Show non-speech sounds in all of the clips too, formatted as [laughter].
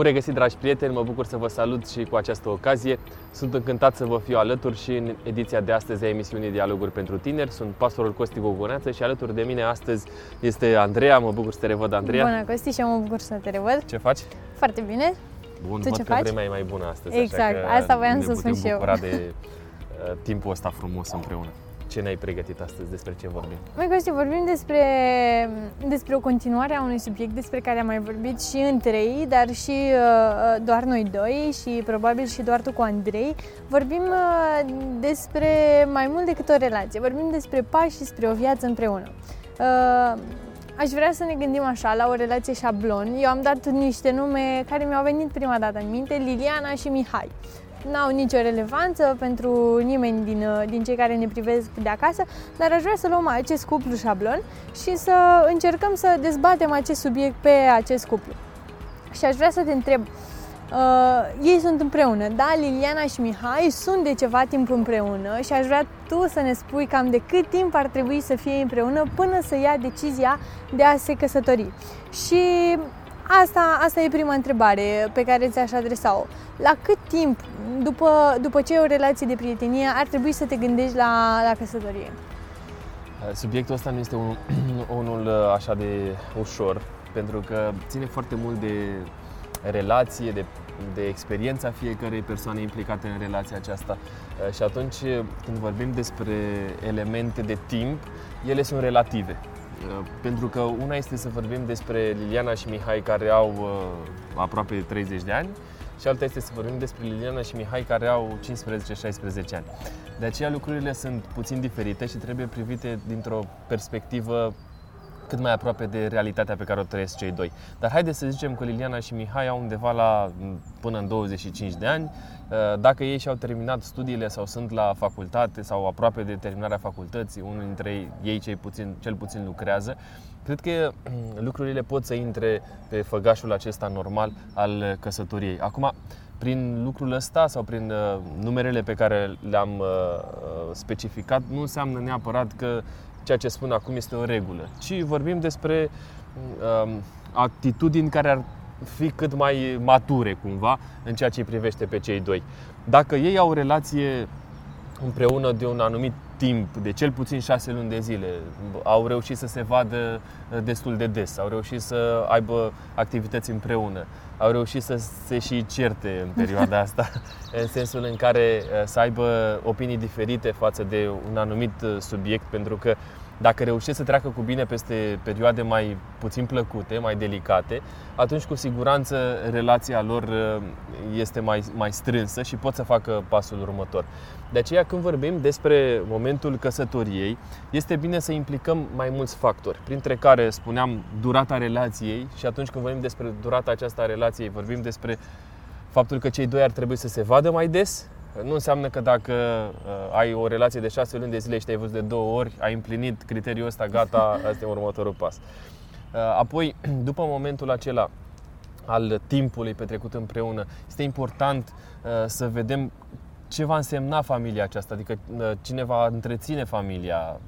Bun regăsit, dragi prieteni! Mă bucur să vă salut și cu această ocazie. Sunt încântat să vă fiu alături și în ediția de astăzi a emisiunii Dialoguri pentru Tineri. Sunt pastorul Costi Gogoneață și alături de mine astăzi este Andreea. Mă bucur să te revăd, Andreea. Bună, Costi, și eu mă bucur să te revăd. Ce faci? Foarte bine. Bun, tu văd ce că faci? vremea e mai bună astăzi. Exact, așa că asta voiam ne să spun putem și eu. bucura de [laughs] uh, timpul ăsta frumos împreună. Ce ne-ai pregătit astăzi? Despre ce vorbim? Mai Costi, vorbim despre, despre o continuare a unui subiect despre care am mai vorbit și în trei, dar și uh, doar noi doi și probabil și doar tu cu Andrei. Vorbim uh, despre mai mult decât o relație, vorbim despre pași și spre o viață împreună. Uh, Aș vrea să ne gândim așa, la o relație șablon. Eu am dat niște nume care mi-au venit prima dată în minte, Liliana și Mihai. N-au nicio relevanță pentru nimeni din, din cei care ne privesc de acasă, dar aș vrea să luăm acest cuplu șablon și să încercăm să dezbatem acest subiect pe acest cuplu. Și aș vrea să te întreb, Uh, ei sunt împreună, da? Liliana și Mihai sunt de ceva timp împreună și aș vrea tu să ne spui cam de cât timp ar trebui să fie împreună până să ia decizia de a se căsători. Și asta, asta e prima întrebare pe care ți-aș adresa-o. La cât timp, după, după ce e o relație de prietenie, ar trebui să te gândești la, la căsătorie? Subiectul ăsta nu este un, [clears throat] unul uh, așa de ușor, pentru că ține foarte mult de relație, de, de experiența fiecărei persoane implicate în relația aceasta. Uh, și atunci, când vorbim despre elemente de timp, ele sunt relative. Uh, pentru că una este să vorbim despre Liliana și Mihai care au uh, aproape 30 de ani și alta este să vorbim despre Liliana și Mihai care au 15-16 ani. De aceea lucrurile sunt puțin diferite și trebuie privite dintr-o perspectivă cât mai aproape de realitatea pe care o trăiesc cei doi. Dar haideți să zicem că Liliana și Mihai au undeva la până în 25 de ani. Dacă ei și-au terminat studiile sau sunt la facultate sau aproape de terminarea facultății, unul dintre ei cei puțin, cel puțin lucrează, cred că lucrurile pot să intre pe făgașul acesta normal al căsătoriei. Acum, prin lucrul ăsta sau prin uh, numerele pe care le-am uh, specificat, nu înseamnă neapărat că ceea ce spun acum este o regulă, ci vorbim despre um, atitudini care ar fi cât mai mature cumva în ceea ce îi privește pe cei doi. Dacă ei au o relație împreună de un anumit timp, de cel puțin șase luni de zile, au reușit să se vadă destul de des, au reușit să aibă activități împreună, au reușit să se și certe în perioada [laughs] asta, în sensul în care să aibă opinii diferite față de un anumit subiect, pentru că dacă reușesc să treacă cu bine peste perioade mai puțin plăcute, mai delicate, atunci cu siguranță relația lor uh, este mai, mai strânsă și pot să facă pasul următor. De aceea când vorbim despre momentul căsătoriei, este bine să implicăm mai mulți factori, printre care spuneam durata relației și atunci când vorbim despre durata aceasta a relației, vorbim despre faptul că cei doi ar trebui să se vadă mai des, nu înseamnă că dacă uh, ai o relație de șase luni de zile și te-ai văzut de două ori, ai împlinit criteriul ăsta, gata, [laughs] asta e următorul pas. Uh, apoi, [clears throat] după momentul acela al timpului petrecut împreună, este important uh, să vedem ce va însemna familia aceasta, adică uh, cine va întreține familia,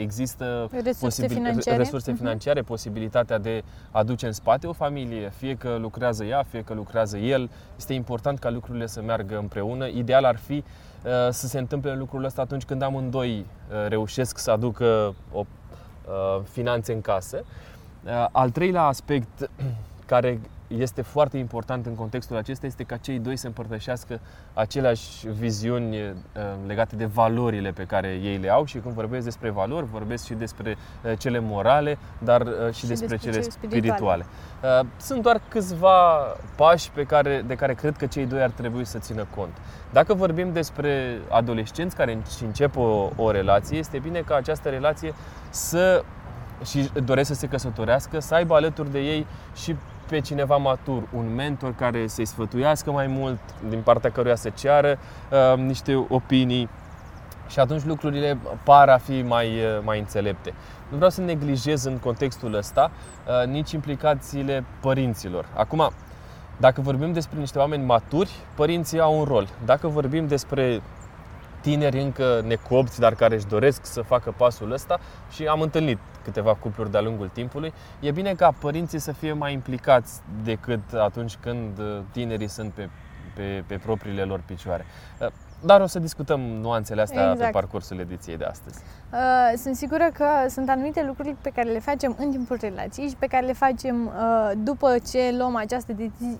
există resurse financiare, resurse financiare uh-huh. posibilitatea de a duce în spate o familie, fie că lucrează ea, fie că lucrează el. Este important ca lucrurile să meargă împreună. Ideal ar fi uh, să se întâmple lucrul ăsta atunci când amândoi uh, reușesc să aducă o uh, finanțe în casă. Uh, al treilea aspect care este foarte important în contextul acesta este ca cei doi să împărtășească aceleași viziuni eh, legate de valorile pe care ei le au și când vorbesc despre valori, vorbesc și despre eh, cele morale, dar eh, și, și despre, despre cele cele spirituale. Sunt doar câțiva pași pe care, de care cred că cei doi ar trebui să țină cont. Dacă vorbim despre adolescenți care încep o, o relație, este bine ca această relație să și doresc să se căsătorească, să aibă alături de ei și pe cineva matur, un mentor care să-i sfătuiască mai mult, din partea căruia să ceară uh, niște opinii și atunci lucrurile par a fi mai, uh, mai înțelepte. Nu vreau să neglijez în contextul ăsta uh, nici implicațiile părinților. Acum, dacă vorbim despre niște oameni maturi, părinții au un rol. Dacă vorbim despre tineri încă necopți, dar care își doresc să facă pasul ăsta și am întâlnit câteva cupluri de-a lungul timpului, e bine ca părinții să fie mai implicați decât atunci când uh, tinerii sunt pe, pe, pe propriile lor picioare. Uh, dar o să discutăm nuanțele astea exact. pe parcursul ediției de astăzi. Uh, sunt sigură că sunt anumite lucruri pe care le facem în timpul relației și pe care le facem uh, după ce luăm această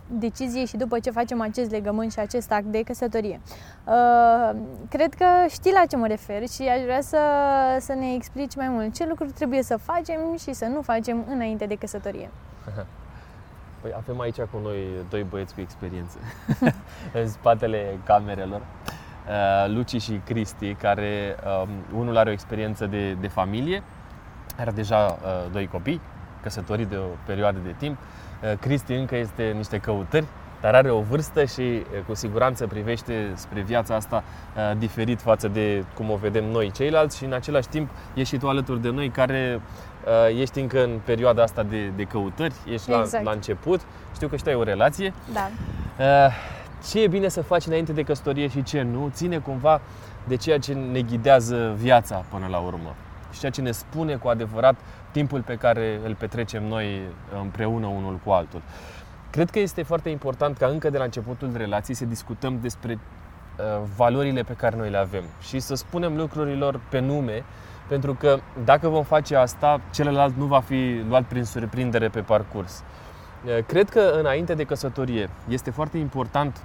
decizie și după ce facem acest legământ și acest act de căsătorie. Uh, cred că știi la ce mă refer și aș vrea să, să ne explici mai mult ce lucruri trebuie să facem și să nu facem înainte de căsătorie. [laughs] Păi avem aici cu noi doi băieți cu experiență [laughs] în spatele camerelor. Uh, Luci și Cristi, care um, unul are o experiență de, de familie, are deja uh, doi copii, căsătorit de o perioadă de timp. Uh, Cristi încă este în niște căutări, dar are o vârstă și cu siguranță privește spre viața asta diferit față de cum o vedem noi ceilalți și în același timp ești și tu alături de noi care ești încă în perioada asta de, de căutări, ești exact. la, la început, știu că și tu ai o relație. Da ce e bine să faci înainte de căsătorie și ce nu, ține cumva de ceea ce ne ghidează viața până la urmă și ceea ce ne spune cu adevărat timpul pe care îl petrecem noi împreună unul cu altul. Cred că este foarte important ca încă de la începutul relației să discutăm despre uh, valorile pe care noi le avem și să spunem lucrurilor pe nume, pentru că dacă vom face asta, celălalt nu va fi luat prin surprindere pe parcurs. Uh, cred că înainte de căsătorie este foarte important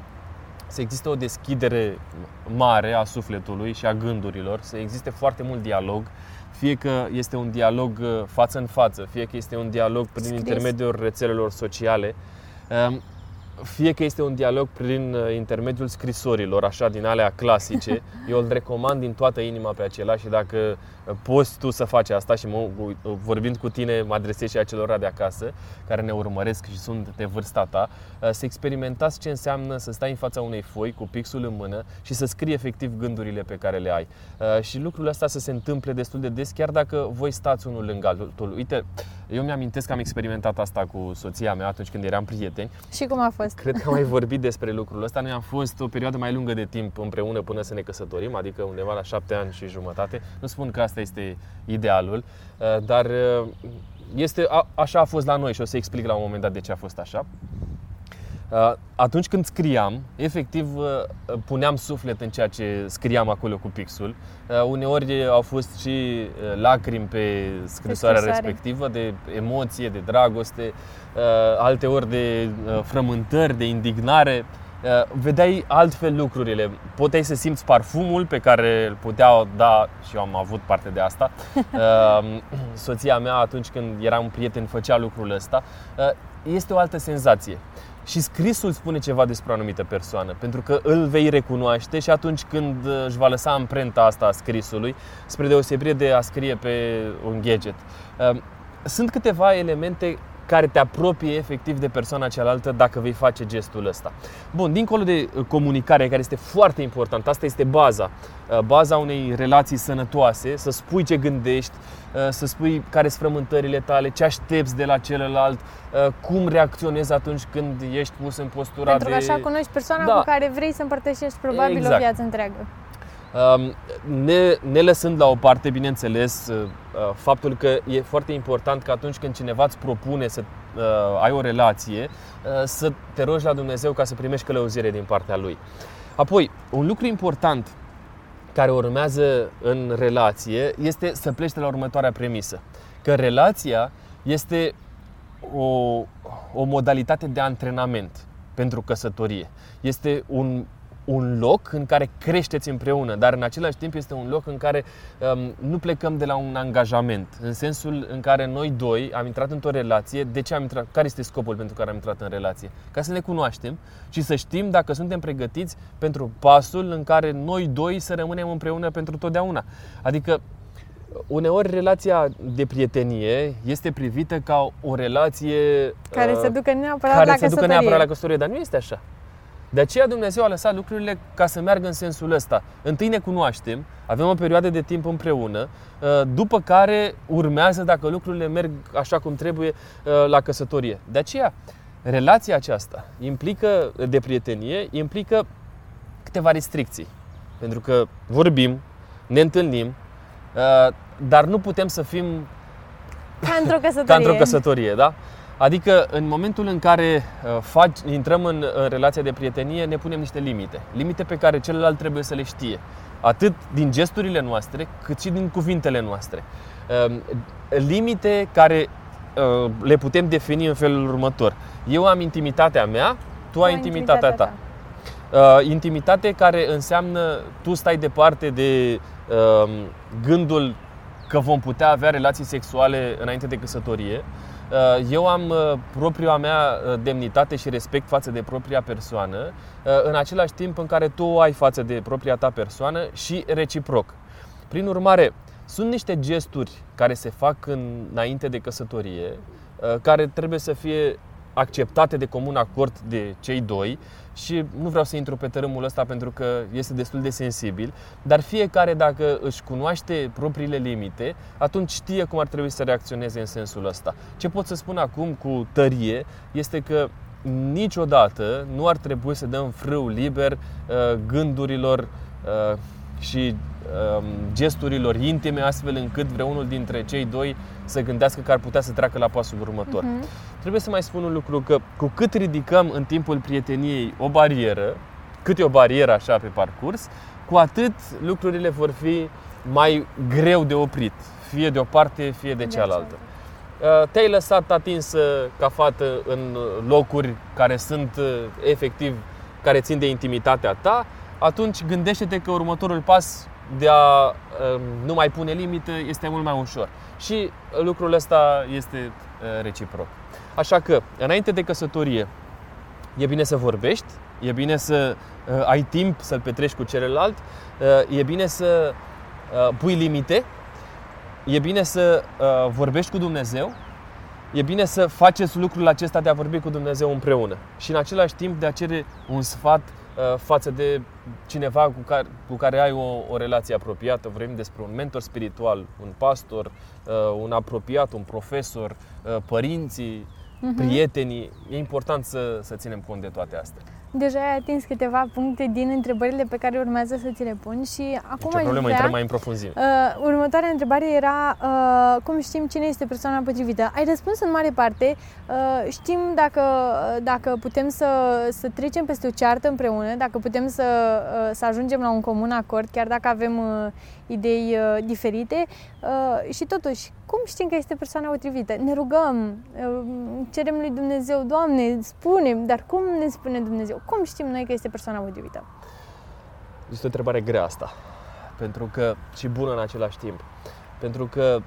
să existe o deschidere mare a sufletului și a gândurilor, să existe foarte mult dialog, fie că este un dialog uh, față în față, fie că este un dialog prin Scris. intermediul rețelelor sociale, um, fie că este un dialog prin uh, intermediul scrisorilor, așa din alea clasice, [laughs] eu îl recomand din toată inima pe acela și dacă poți tu să faci asta și mă, vorbind cu tine mă adresez și acelora de acasă care ne urmăresc și sunt de vârsta ta, uh, să experimentați ce înseamnă să stai în fața unei foi cu pixul în mână și să scrii efectiv gândurile pe care le ai. Uh, și lucrul ăsta să se întâmple destul de des, chiar dacă voi stați unul lângă altul. Uite, eu mi-amintesc că am experimentat asta cu soția mea atunci când eram prieteni. Și cum a fost? Cred că am mai vorbit despre lucrul ăsta. Noi am fost o perioadă mai lungă de timp împreună până să ne căsătorim, adică undeva la șapte ani și jumătate. Nu spun că asta asta este idealul, uh, dar uh, este, a, așa a fost la noi și o să explic la un moment dat de ce a fost așa. Uh, atunci când scriam, efectiv puneam suflet în ceea ce scriam acolo cu pixul. Uneori au fost și lacrimi pe scrisoarea respectivă, de emoție, de dragoste, alte ori de frământări, de indignare. Uh, vedeai altfel lucrurile. Puteai să simți parfumul pe care îl putea da, și eu am avut parte de asta, [laughs] uh, soția mea atunci când eram prieten făcea lucrul ăsta. Uh, este o altă senzație. Și scrisul spune ceva despre o anumită persoană, pentru că îl vei recunoaște și atunci când își va lăsa amprenta asta a scrisului, spre deosebire de a scrie pe un gadget. Sunt câteva elemente care te apropie efectiv de persoana cealaltă dacă vei face gestul ăsta. Bun, dincolo de uh, comunicare, care este foarte important, asta este baza, uh, baza unei relații sănătoase, să spui ce gândești, uh, să spui care sunt frământările tale, ce aștepți de la celălalt, cum reacționezi atunci când ești pus în postura Pentru de... Pentru că așa cunoști persoana da. cu care vrei să împărtășești probabil exact. o viață întreagă. Ne, ne lăsând la o parte, bineînțeles, uh, uh, faptul că e foarte important că atunci când cineva îți propune să uh, ai o relație, să te rogi la Dumnezeu ca să primești călăuzire din partea Lui. Apoi, un lucru important care urmează în relație este să pleci de la următoarea premisă. Că relația este o, o modalitate de antrenament pentru căsătorie. Este un un loc în care creșteți împreună, dar în același timp este un loc în care um, nu plecăm de la un angajament, în sensul în care noi doi am intrat într-o relație. De ce am intrat? Care este scopul pentru care am intrat în relație? Ca să ne cunoaștem și să știm dacă suntem pregătiți pentru pasul în care noi doi să rămânem împreună pentru totdeauna. Adică uneori relația de prietenie este privită ca o relație care uh, se ducă neapărat care la se ducă neapărat la căsătorie, dar nu este așa. De aceea Dumnezeu a lăsat lucrurile ca să meargă în sensul ăsta. Întâi ne cunoaștem, avem o perioadă de timp împreună, uh, după care urmează, dacă lucrurile merg așa cum trebuie, uh, la căsătorie. De aceea, relația aceasta implică, de prietenie, implică câteva restricții. Pentru că vorbim, ne întâlnim, uh, dar nu putem să fim Ca într-o căsătorie. [laughs] Ca într-o căsătorie, da? Adică în momentul în care uh, faci, intrăm în, în relația de prietenie, ne punem niște limite. Limite pe care celălalt trebuie să le știe. Atât din gesturile noastre, cât și din cuvintele noastre. Uh, limite care uh, le putem defini în felul următor. Eu am intimitatea mea, tu ai intimitatea ta. Uh, intimitate care înseamnă tu stai departe de uh, gândul că vom putea avea relații sexuale înainte de căsătorie. Uh, eu am uh, propria mea uh, demnitate și respect față de propria persoană, în același timp în care tu o ai față de propria ta persoană și reciproc. Prin urmare, sunt niște gesturi care se fac înainte de căsătorie, care trebuie să fie acceptate de comun acord de cei doi și nu vreau să intru pe tărâmul ăsta pentru că este destul de sensibil, dar fiecare dacă își cunoaște propriile limite, atunci știe cum ar trebui să reacționeze în sensul ăsta. Ce pot să spun acum cu tărie este că niciodată nu ar trebui să dăm frâu liber uh, gândurilor uh, și um, gesturilor intime, astfel încât vreunul dintre cei doi să gândească că ar putea să treacă la pasul următor. Uh-huh. Trebuie să mai spun un lucru, că cu cât ridicăm în timpul prieteniei o barieră, cât e o barieră așa pe parcurs, cu atât lucrurile vor fi mai greu de oprit, fie de o parte, fie de cealaltă. Uh, te-ai lăsat atinsă ca fată în locuri care sunt uh, efectiv, care țin de intimitatea ta, atunci gândește-te că următorul pas de a um, nu mai pune limite este mult mai ușor. Și lucrul ăsta este uh, reciproc. Așa că, înainte de căsătorie, e bine să vorbești, e bine să uh, ai timp să-l petreci cu celălalt, uh, e bine să pui limite, e bine să vorbești cu Dumnezeu, e bine să faceți lucrul acesta de a vorbi cu Dumnezeu împreună și în același timp de a cere un sfat Uh, față de cineva cu care, cu care ai o, o relație apropiată. Vrem despre un mentor spiritual, un pastor, uh, un apropiat, un profesor, uh, părinții, uh-huh. prietenii. E important să, să ținem cont de toate astea. Deja ai atins câteva puncte din întrebările pe care urmează să ți le pun și acum Ce problemă, intrăm mai în profunzime. Uh, următoarea întrebare era uh, cum știm cine este persoana potrivită? Ai răspuns în mare parte. Uh, știm dacă, dacă putem să, să trecem peste o ceartă împreună, dacă putem să, uh, să ajungem la un comun acord, chiar dacă avem uh, idei uh, diferite uh, și totuși, cum știm că este persoana potrivită? Ne rugăm, uh, cerem lui Dumnezeu, Doamne, spunem, dar cum ne spune Dumnezeu? Cum știm noi că este persoana potrivită? Este o întrebare grea asta, pentru că și bună în același timp. Pentru că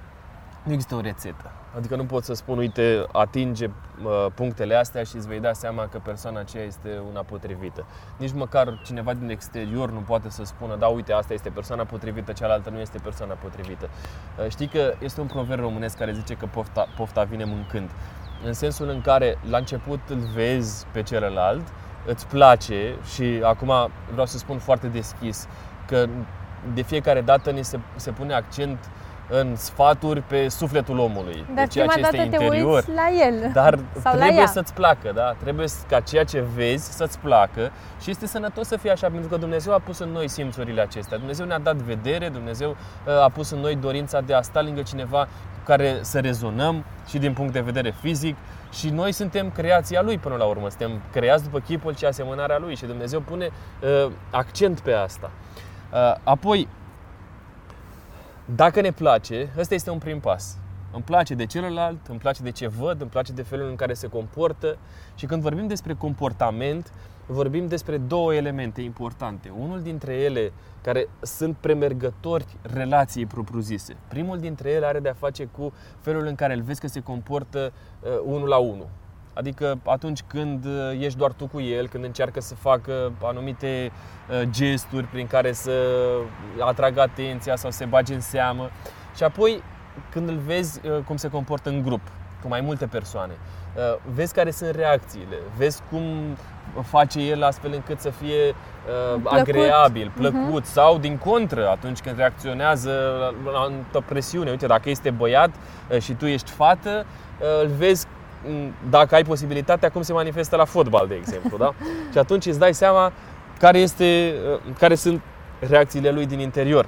nu există o rețetă. Adică nu pot să spun, uite, atinge uh, punctele astea și îți vei da seama că persoana aceea este una potrivită. Nici măcar cineva din exterior nu poate să spună, da, uite, asta este persoana potrivită, cealaltă nu este persoana potrivită. Uh, știi că este un proverb românesc care zice că pofta, pofta vine mâncând. În sensul în care la început îl vezi pe celălalt, îți place și acum vreau să spun foarte deschis că de fiecare dată ni se, se pune accent în sfaturi pe sufletul omului. Dar de ceea ce este interior. la el. Dar sau trebuie să-ți placă, da? Trebuie ca ceea ce vezi să-ți placă și este sănătos să fie așa, pentru că Dumnezeu a pus în noi simțurile acestea. Dumnezeu ne-a dat vedere, Dumnezeu uh, a pus în noi dorința de a sta lângă cineva cu care să rezonăm și din punct de vedere fizic și noi suntem creația Lui până la urmă. Suntem creați după chipul și asemănarea Lui și Dumnezeu pune uh, accent pe asta. Uh, apoi, dacă ne place, ăsta este un prim pas. Îmi place de celălalt, îmi place de ce văd, îmi place de felul în care se comportă și când vorbim despre comportament, vorbim despre două elemente importante. Unul dintre ele care sunt premergători relației propriu-zise. Primul dintre ele are de a face cu felul în care îl vezi că se comportă uh, unul la unul. Adică atunci când uh, ești doar tu cu el, când încearcă să facă anumite uh, gesturi prin care să atragă atenția sau să se bage în seamă. Și apoi când îl vezi uh, cum se comportă în grup, cu mai multe persoane. Vezi care sunt reacțiile, vezi cum face el astfel încât să fie uh, plăcut. agreabil, plăcut uh-huh. sau din contră atunci când reacționează la, la o presiune. Uite, dacă este băiat uh, și tu ești fată, uh, îl vezi dacă ai posibilitatea, cum se manifestă la fotbal, de exemplu. Da? și atunci îți dai seama care, este, uh, care sunt reacțiile lui din interior.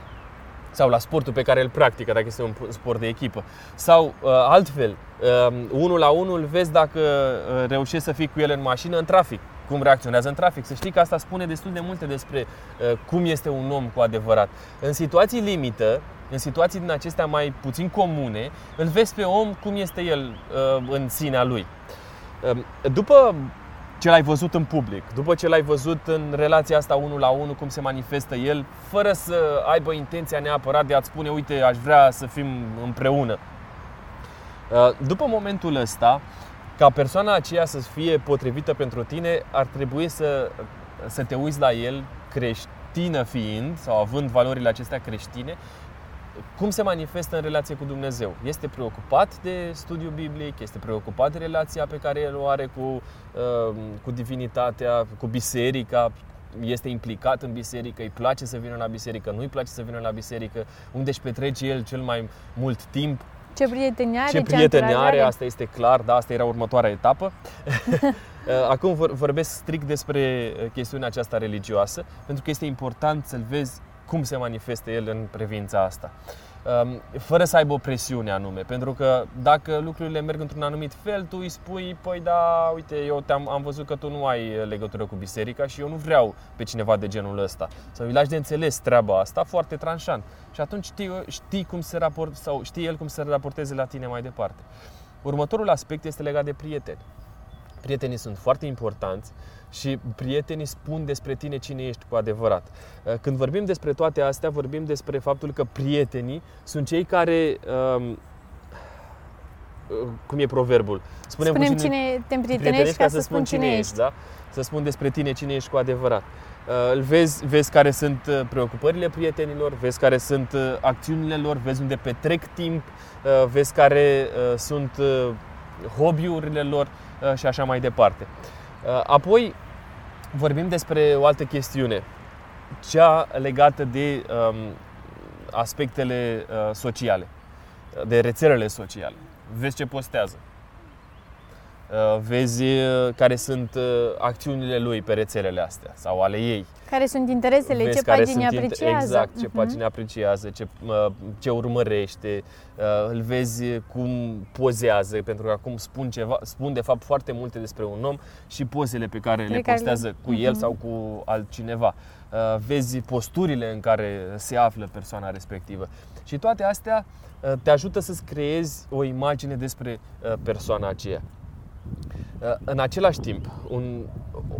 sau la sportul pe care îl practică, dacă este un sport de echipă. Sau uh, altfel, uh, unul la unul vezi dacă uh, reușești să fii cu el în mașină în trafic, cum reacționează în trafic. Să știi că asta spune destul de multe despre uh, cum este un om cu adevărat. În situații limită, în situații din acestea mai puțin comune, îl vezi pe om cum este el uh, în sinea lui. Uh, după ce l-ai văzut în public, după ce l-ai văzut în relația asta unul la unul, cum se manifestă el, fără să aibă intenția neapărat de a-ți spune, uite, aș vrea să fim împreună. Uh, după momentul ăsta, ca persoana aceea să fie potrivită pentru tine, ar trebui să, să te uiți la el creștină fiind sau având valorile acestea creștine cum se manifestă în relație cu Dumnezeu. Este preocupat de studiu biblic, este preocupat de relația pe care el o are cu, uh, cu divinitatea, cu biserica, este implicat în biserică, îi place să vină la biserică, nu îi place să vină la biserică, unde își petrece el cel mai mult timp. Ce prieteni are, ce prieteni are, asta este clar, da, asta era următoarea etapă. [laughs] Acum vorbesc strict despre chestiunea aceasta religioasă, pentru că este important să-l vezi cum se manifeste el în privința asta. Um, fără să aibă o presiune anume, pentru că dacă lucrurile merg într-un anumit fel, tu îi spui, păi da, uite, eu te-am, am văzut că tu nu ai legătură cu biserica și eu nu vreau pe cineva de genul ăsta. Sau îi lași de înțeles treaba asta foarte tranșant. Și atunci știi, știi cum se raport, sau știi el cum să raporteze la tine mai departe. Următorul aspect este legat de prieteni. Prietenii sunt foarte importanți și prietenii spun despre tine cine ești cu adevărat. Uh, când vorbim despre toate astea, vorbim despre faptul că prietenii sunt cei care um, uh, cum e proverbul? Spunem, Spunem cine, cine te împrietenești ca, ca să spun cine ești. ești. Da? Să spun despre tine cine ești cu adevărat. Uh, îl vezi, vezi care sunt preocupările prietenilor, vezi care sunt acțiunile lor, vezi unde petrec timp, vezi care sunt hobby-urile lor și așa mai departe. Apoi, vorbim despre o altă chestiune, cea legată de um, aspectele uh, sociale, de rețelele sociale. Vezi ce postează. Uh, vezi uh, care sunt uh, acțiunile lui pe rețelele astea sau ale ei. Care sunt interesele, vezi ce pagini apreciază. Exact, ce uh-huh. pagini apreciază, ce, ce urmărește, îl vezi cum pozează, pentru că acum spun, ceva, spun de fapt foarte multe despre un om și pozele pe care le postează care... cu el uh-huh. sau cu altcineva. Vezi posturile în care se află persoana respectivă. Și toate astea te ajută să-ți creezi o imagine despre persoana aceea. Uh, în același timp, un,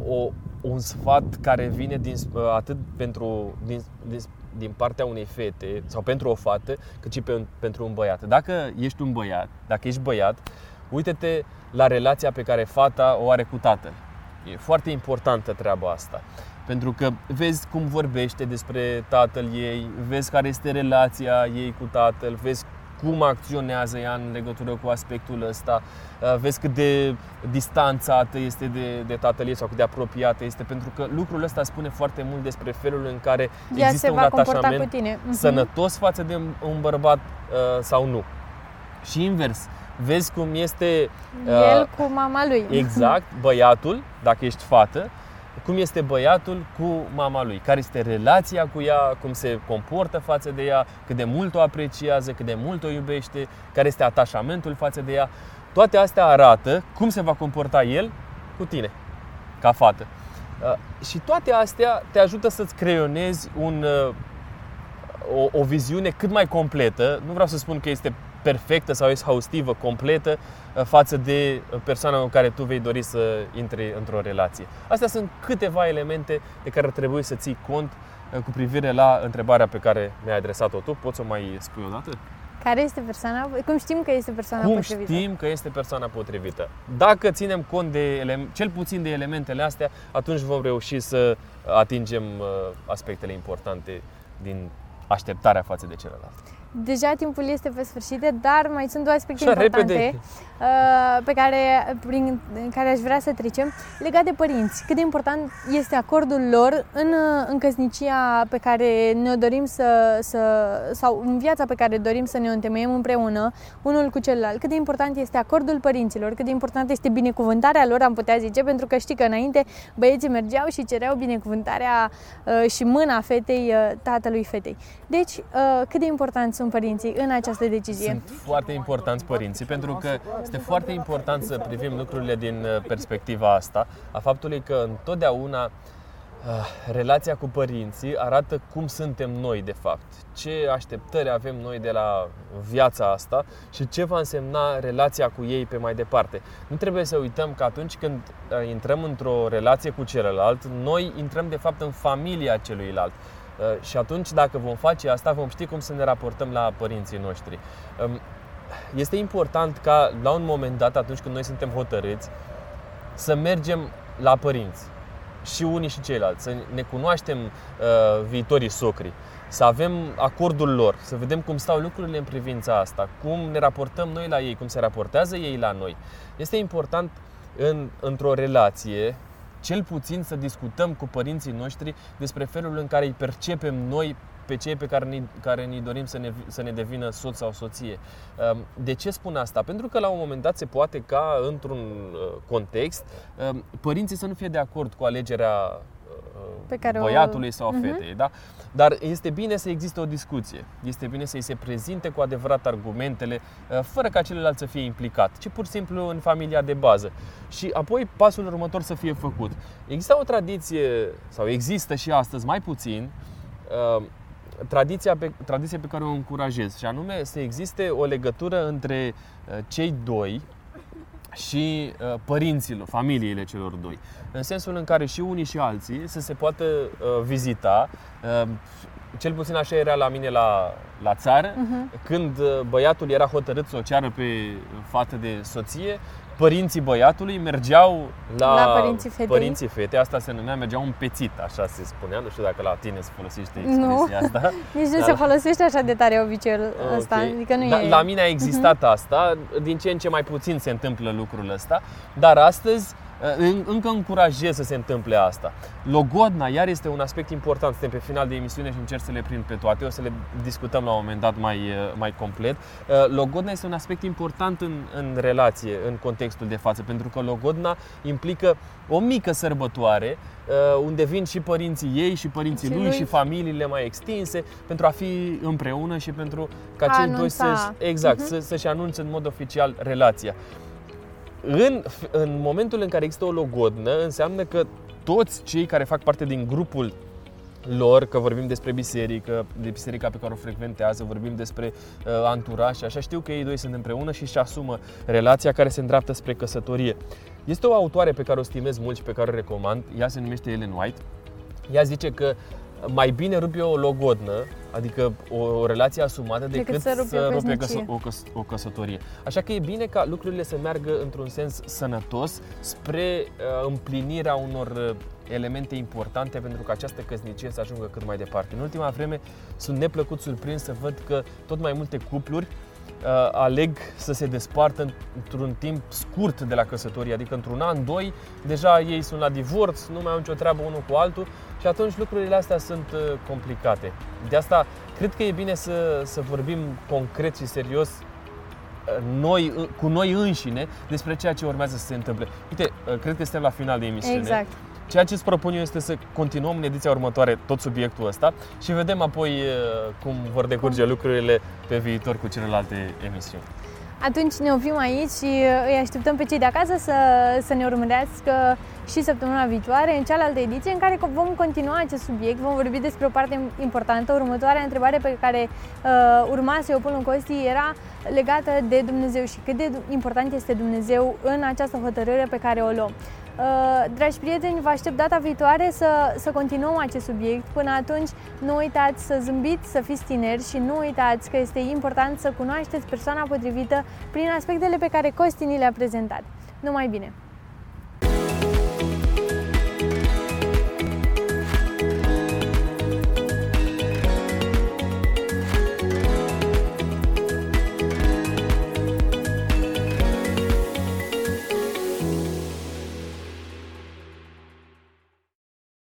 o, un sfat care vine din, uh, atât pentru, din, din, din partea unei fete sau pentru o fată, cât și pe, pentru un băiat. Dacă ești un băiat, dacă ești băiat, uite-te la relația pe care fata o are cu tatăl. E foarte importantă treaba asta. Pentru că vezi cum vorbește despre tatăl ei, vezi care este relația ei cu tatăl, vezi cum acționează ea în legătură cu aspectul ăsta, uh, vezi cât de distanțată este de, de tatăl ei sau cât de apropiată este, pentru că lucrul ăsta spune foarte mult despre felul în care ea există un atașament cu tine. Uh-huh. sănătos față de un bărbat uh, sau nu. Și invers, vezi cum este el cu mama lui. Exact, băiatul, dacă ești fată, cum este băiatul cu mama lui, care este relația cu ea, cum se comportă față de ea, cât de mult o apreciază, cât de mult o iubește, care este atașamentul față de ea. Toate astea arată cum se va comporta el cu tine, ca fată. Uh, și toate astea te ajută să-ți creionezi un, uh, o, o viziune cât mai completă. Nu vreau să spun că este perfectă sau exhaustivă, completă uh, față de uh, persoana cu care tu vei dori să intri într-o relație. Astea sunt câteva elemente de care ar trebui să ții cont uh, cu privire la întrebarea pe care mi-ai adresat-o tu. Poți să o mai spui o dată? Care este persoana? Cum știm că este persoana Cum potrivită? Cum știm că este persoana potrivită? Dacă ținem cont de ele, cel puțin de elementele astea, atunci vom reuși să atingem aspectele importante din așteptarea față de celălalt. Deja timpul este pe sfârșit, dar mai sunt două aspecte Așa, importante repede. uh, pe care, prin care aș vrea să trecem. Legat de părinți, cât de important este acordul lor în, uh, în căsnicia pe care ne dorim să, să, sau în viața pe care dorim să ne o întemeiem împreună, unul cu celălalt. Cât de important este acordul părinților, cât de important este binecuvântarea lor, am putea zice, pentru că știi că înainte băieții mergeau și cereau binecuvântarea uh, și mâna fetei uh, tatălui fetei. Deci, uh, cât de important sunt părinții în această decizie? Sunt foarte importanți părinții, pentru că este foarte important să privim lucrurile din uh, perspectiva asta, a faptului că întotdeauna uh, relația cu părinții arată cum suntem noi, de fapt. Ce așteptări avem noi de la viața asta și ce va însemna relația cu ei pe mai departe. Nu trebuie să uităm că atunci când uh, intrăm într-o relație cu celălalt, noi intrăm de fapt în familia celuilalt. Uh, Și atunci, dacă vom face asta, vom ști cum să ne raportăm la părinții noștri. Um, Este important ca, la un moment dat, atunci când noi suntem hotărâți, să mergem la părinți. Și unii și ceilalți. Să ne cunoaștem uh, viitorii socri. Să avem acordul lor, să vedem cum stau lucrurile în privința asta, cum ne raportăm noi la ei, cum se raportează ei la noi. Este important în, într-o relație cel puțin să discutăm cu părinții noștri despre felul în care îi percepem noi pe cei pe care ne, care ne dorim să ne, să ne devină soț sau soție. Um, De ce spun asta? Pentru că la un moment dat se poate ca într-un uh, context um, părinții să nu fie de acord cu alegerea uh, Pe care o- băiatului sau a Mhm. fetei, da? Dar este bine să existe o discuție. Este bine să-i se prezinte cu adevărat argumentele, uh, fără ca celălalt să fie implicat, ci pur și simplu în familia de bază. Și apoi pasul următor să fie făcut. Există o tradiție, sau există și astăzi mai puțin, uh, tradiția pe, tradiție pe care o încurajez, și anume să existe o legătură între uh, cei doi și uh, părinților, familiile celor doi. În sensul în care și unii și alții să se poată uh, vizita. Uh, cel puțin așa era la mine la, la țară, Mhm. când uh, băiatul era hotărât să o ceară pe fată de soție, părinții băiatului mergeau la, La părinții fetei. părinții fete. Asta se numea, mergeau un pețit, așa se spunea. Nu știu dacă la tine se folosește Nu. expresia asta. [laughs] Nici nu Da, se da. folosește așa de tare obiceiul ăsta, Ok. adică nu da, e... La mine a existat Mhm. asta, din ce în ce mai puțin se întâmplă lucrul ăsta, dar astăzi uh, în- încă încurajez să se întâmple asta. Logodna, iar este un aspect important. Suntem pe final de emisiune și încerc să le prind pe toate. O să le discutăm la un moment dat mai, uh, mai complet. Uh, Logodna este un aspect important în, în relație, în contextul de față, pentru că logodna implică o mică sărbătoare uh, unde vin și părinții ei și părinții Și lui, lui. și familiile mai extinse pentru a fi împreună și pentru ca A cei doi anunța. să exact, Mhm. să, să-și anunțe în mod oficial relația. În, în momentul în care există o logodnă, înseamnă că toți cei care fac parte din grupul lor, că vorbim despre biserică, de biserica pe care o frecventează, vorbim despre uh, anturaj și așa, știu că ei doi sunt împreună și își asumă relația care se îndreaptă spre căsătorie. Este o autoare pe care o stimez mult și pe care o recomand, ea se numește Ellen White. Ea zice că mai bine rupe o logodnă, adică o, o relație asumată, Decât decât, să rupi o rupe căsnicie. căsă, o, căs, o căsătorie. Așa că e bine ca lucrurile să meargă într-un sens sănătos spre uh, împlinirea unor uh, elemente importante pentru ca această căsnicie să ajungă cât mai departe. În ultima vreme sunt neplăcut surprins să văd că tot mai multe cupluri uh, aleg să se despartă într-un timp scurt de la căsătorie, adică într-un an, doi, deja ei sunt la divorț, nu mai au nicio treabă unul cu altul și atunci lucrurile astea sunt uh, complicate. De asta cred că e bine să, să vorbim concret și serios uh, noi, uh, cu noi înșine despre ceea ce urmează să se întâmple. Uite, uh, cred că suntem la final de emisiune. Exact. Ceea ce îți propun eu este să continuăm în ediția următoare tot subiectul ăsta și vedem apoi uh, cum vor decurge lucrurile pe viitor cu celelalte emisiuni. Atunci ne oprim aici și uh, îi așteptăm pe cei de acasă să, să ne urmărească și săptămâna viitoare în cealaltă ediție în care vom continua acest subiect, vom vorbi despre o parte importantă. Următoarea întrebare pe care uh, urma să o pun în Costi era legată de Dumnezeu și cât de important este Dumnezeu în această hotărâre pe care o luăm. Uh, dragi prieteni, vă aștept data viitoare să, să continuăm acest subiect. Până atunci, nu uitați să zâmbiți, să fiți tineri și nu uitați că este important să cunoașteți persoana potrivită prin aspectele pe care Costi ni le-a prezentat. Numai bine!